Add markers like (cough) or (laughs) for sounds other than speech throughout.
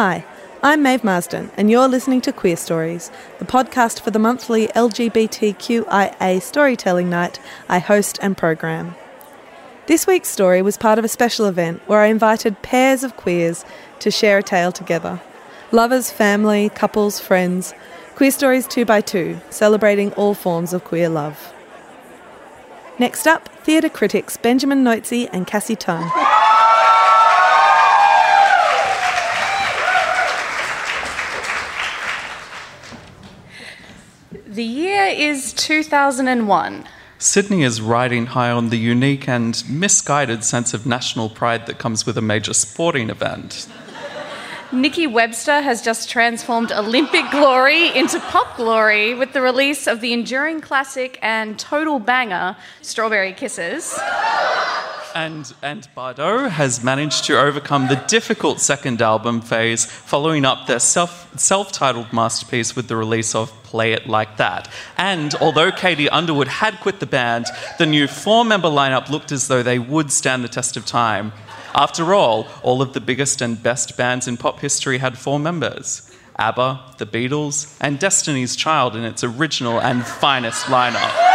Hi, I'm Maeve Marsden, and you're listening to Queer Stories, the podcast for the monthly LGBTQIA storytelling night I host and program. This week's story was part of a special event where I invited pairs of queers to share a tale together. Lovers, family, couples, friends. Queer Stories 2 by 2 celebrating all forms of queer love. Next up, theatre critics Benjamin Neutze and Cassie Tongue. The year is 2001. Sydney is riding high on the unique and misguided sense of national pride that comes with a major sporting event. Nikki Webster has just transformed Olympic glory into pop glory with the release of the enduring classic and total banger, Strawberry Kisses. And, and has managed to overcome the difficult second album phase, following up their self, self-titled masterpiece with the release of Play It Like That. And although Katie Underwood had quit the band, the new four-member lineup looked as though they would stand the test of time. After all, all of the biggest and best bands in pop history had four members. ABBA, The Beatles, and Destiny's Child in its original and finest lineup.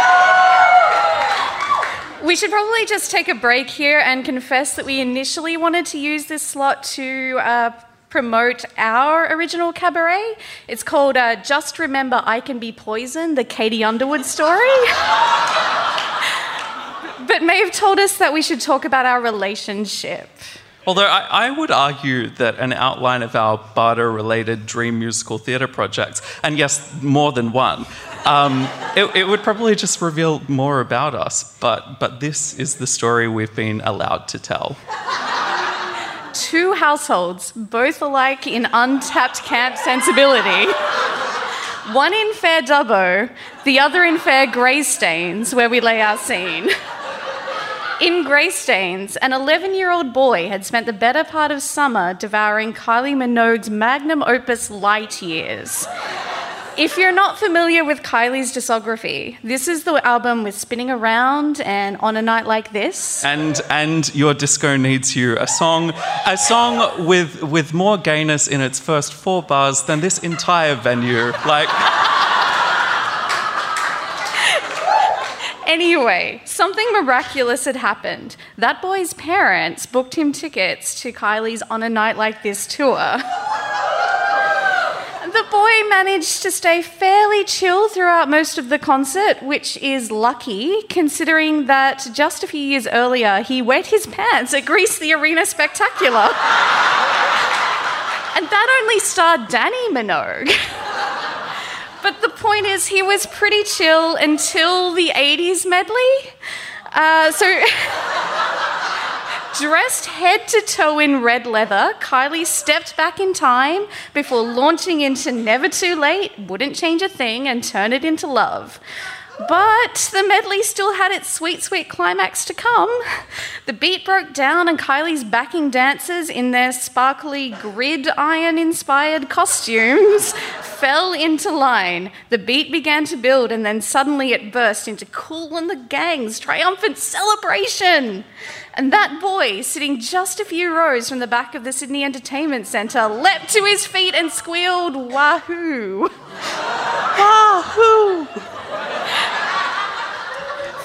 We should probably just take a break here and confess that we initially wanted to use this slot to uh, promote our original cabaret. It's called uh, Just Remember I Can Be Poison, the Katie Underwood story. (laughs) but Maeve told us that we should talk about our relationship. Although I, I, would argue that an outline of our Bardot related dream musical theatre projects, and yes, more than one, um, it, it, would probably just reveal more about us. But, but this is the story we've been allowed to tell. Two households, both alike in untapped camp sensibility. One in fair Dubbo, the other in fair Greystanes, where we lay our scene. In Greystanes, an 11 year old boy had spent the better part of summer devouring Kylie Minogue's magnum opus Light Years. If you're not familiar with Kylie's discography, this is the album with Spinning Around and On a Night Like This. And and Your Disco Needs You, a song a song with with more gayness in its first four bars than this entire venue. Like Anyway, something miraculous had happened. That boy's parents booked him tickets to Kylie's On a Night Like This tour. the boy managed to stay fairly chill throughout most of the concert, which is lucky considering that just a few years earlier he wet his pants at Grease the Arena Spectacular. and that only starred Dannii Minogue. (laughs) But the point is, he was pretty chill until the 80s medley. Uh, so, (laughs) dressed head to toe in red leather, Kylie stepped back in time before launching into Never Too Late, Wouldn't Change a Thing, and Turn It Into Love. But the medley still had its sweet, sweet climax to come. The beat broke down, and Kylie's backing dancers in their sparkly gridiron inspired costumes fell into line. The beat began to build, and then suddenly it burst into Kool and the Gang's triumphant celebration. And that boy, sitting just a few rows from the back of the Sydney Entertainment Centre, leapt to his feet and squealed, Wahoo! Wahoo!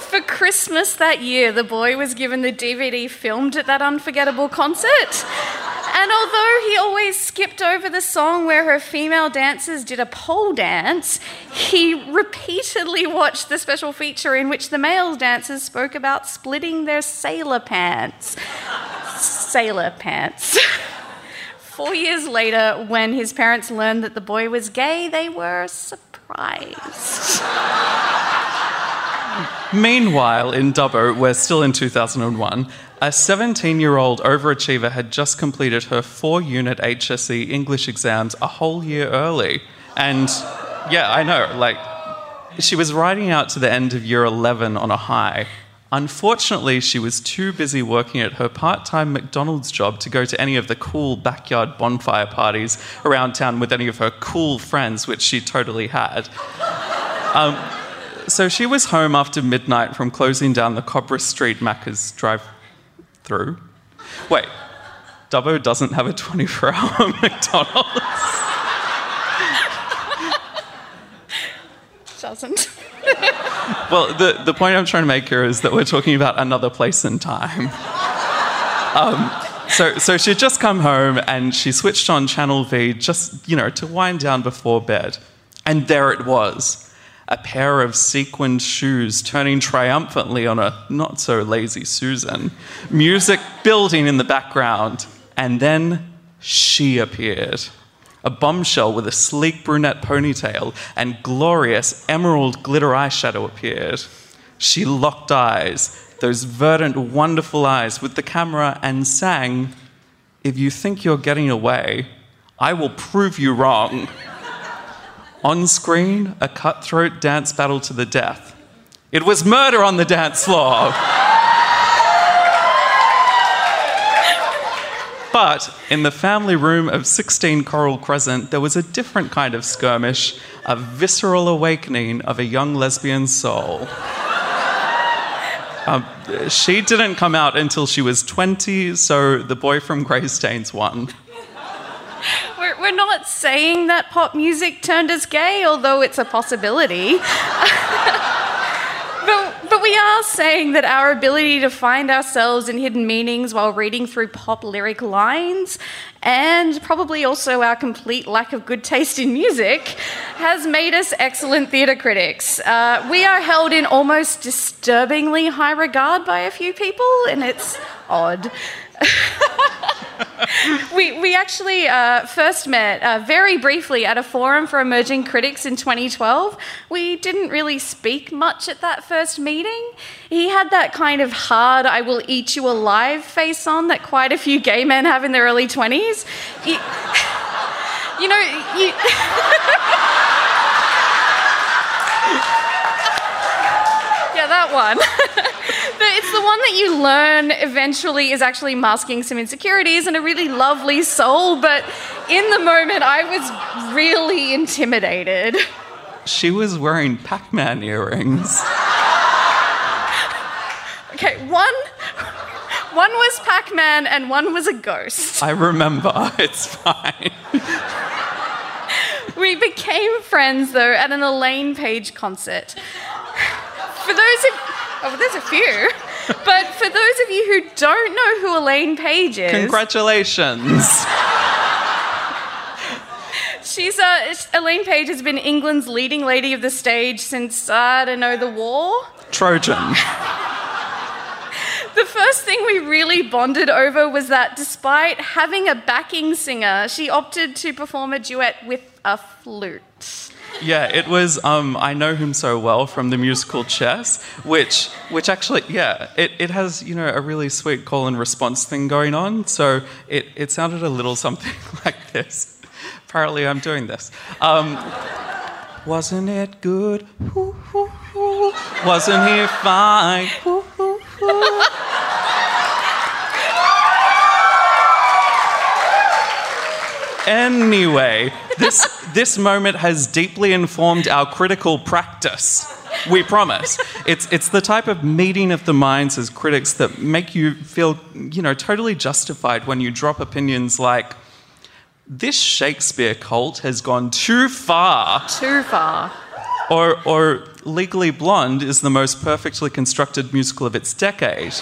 For Christmas that year, the boy was given the DVD filmed at that unforgettable concert. And although he always skipped over the song where her female dancers did a pole dance, he repeatedly watched the special feature in which the male dancers spoke about splitting their sailor pants. sailor pants. (laughs) Four years later, when his parents learned that the boy was gay, they were surprised. Meanwhile, in Dubbo, we're still in 2001, a 17 year old overachiever had just completed her four unit HSC English exams a whole year early. And yeah, I know, like, she was riding out to the end of year 11 on a high. Unfortunately, she was too busy working at her part time McDonald's job to go to any of the cool backyard bonfire parties around town with any of her cool friends, which she totally had. Um, so she was home after midnight from closing down the Cobra Street Macca's drive through. Wait, Dubbo doesn't have a 24 hour (laughs) McDonald's. Doesn't. Well, the, the point I'm trying to make here is that we're talking about another place and time. Um, so, so she'd just come home and she switched on Channel V just, you know, to wind down before bed. And there it was a pair of sequined shoes turning triumphantly on a not so lazy Susan, music building in the background, and then she appeared. A bombshell with a sleek brunette ponytail and glorious emerald glitter eyeshadow appeared. She locked eyes, those verdant, wonderful eyes, with the camera and sang, If you think you're getting away, I will prove you wrong. On screen, a cutthroat dance battle to the death. It was murder on the dance floor. But in the family room of 16 Coral Crescent, there was a different kind of skirmish, a visceral awakening of a young lesbian soul. (laughs) Um, she didn't come out until she was 20, so the boy from Greystanes won. We're, not saying that pop music turned us gay, although it's a possibility. (laughs) but, but we are saying that our ability to find ourselves in hidden meanings while reading through pop lyric lines, and probably also our complete lack of good taste in music, has made us excellent theatre critics. Uh, we are held in almost disturbingly high regard by a few people, and it's odd. (laughs) we, we actually uh, first met uh, very briefly at a forum for emerging critics in 2012. We didn't really speak much at that first meeting. He had that kind of hard, I will eat you alive face on that quite a few gay men have in their early 20s. You, (laughs) you know, you. (laughs) yeah, that one. It's the one that you learn eventually is actually masking some insecurities and a really lovely soul. But in the moment, I was really intimidated. She was wearing Pac Man earrings. Okay, one. One was Pac Man and one was a ghost. I remember, (laughs) it's fine. We became friends though at an Elaine Paige concert. For those of oh, there's a few, but for those of you who don't know who Elaine Paige is, Congratulations. she's uh, Elaine Paige has been England's leading lady of the stage since I don't know the war. Trojan. The first thing we really bonded over was that despite having a backing singer, she opted to perform a duet with a flute. Yeah, it was. Um, I know him so well from the musical Chess, which, which actually, yeah, it, it has you know a really sweet call and response thing going on. So it, it sounded a little (laughs) something like this. Apparently, I'm doing this. Um, wasn't it good? Wasn't he fine? Ooh, ooh, ooh. Anyway, this, this moment has deeply informed our critical practice. We promise. It's, it's the type of meeting of the minds as critics that make you feel, you know, totally justified when you drop opinions like, this Shakespeare cult has gone too far. Too far. Or, or Legally Blonde is the most perfectly constructed musical of its decade.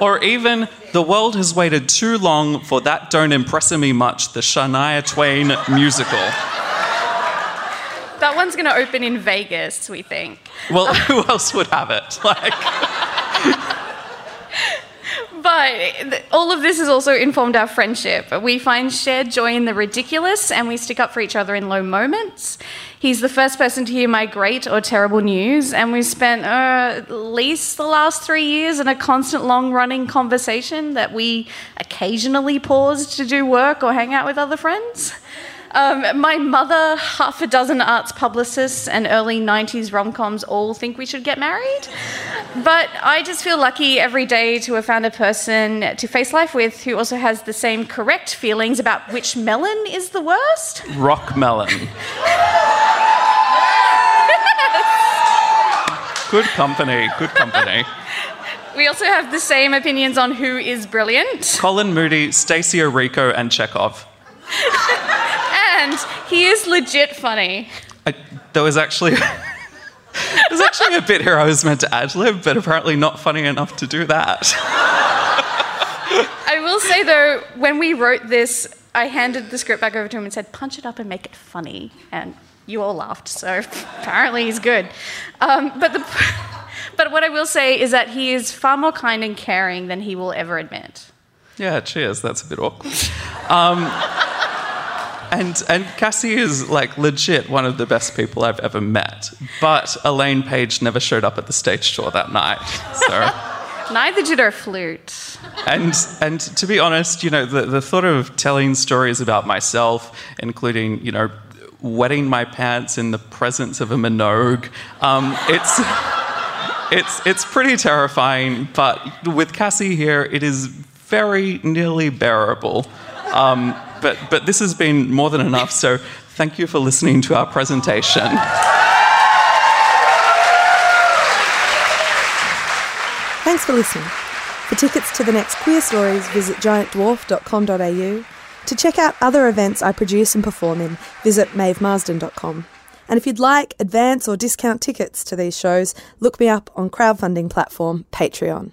Or even The World Has Waited Too Long for That Don't Impress Me Much, the Shania Twain musical. That one's going to open in Vegas, we think. Well, (laughs) who else would have it? Like, But all of this has also informed our friendship. We find shared joy in the ridiculous and we stick up for each other in low moments. He's the first person to hear my great or terrible news, and we've spent uh, at least the last three years in a constant long running conversation that we occasionally paused to do work or hang out with other friends. Um, my mother, half a dozen arts publicists, and early 90s rom coms all think we should get married. But I just feel lucky every day to have found a person to face life with who also has the same correct feelings about which melon is the worst. Rock Melon. Good company, good company. We also have the same opinions on who is brilliant. Colin Moody, Stacie Orrico, and Chekhov. And he is legit funny. I, there was actually (laughs) there's actually a bit here I was meant to ad lib, but apparently not funny enough to do that. I will say though, when we wrote this, I handed the script back over to him and said, punch it up and make it funny. And you all laughed, so apparently he's good. Um, but, the, (laughs) but what I will say is that he is far more kind and caring than he will ever admit. Yeah, cheers. That's a bit awkward. Um, and and Cassie is like legit one of the best people I've ever met. But Elaine Paige never showed up at the stage show that night. So. (laughs) Neither did her flute. And and to be honest, you know, the, the thought of telling stories about myself, including, you know, wetting my pants in the presence of a Minogue, um, it's it's it's pretty terrifying. But with Cassie here, it is very nearly bearable. Um, but, but this has been more than enough, so thank you for listening to our presentation. Thanks for listening. For tickets to the next Queer Stories, visit giantdwarf.com.au. To check out other events I produce and perform in, visit maevemarsden.com. And if you'd like advance or discount tickets to these shows, look me up on crowdfunding platform Patreon.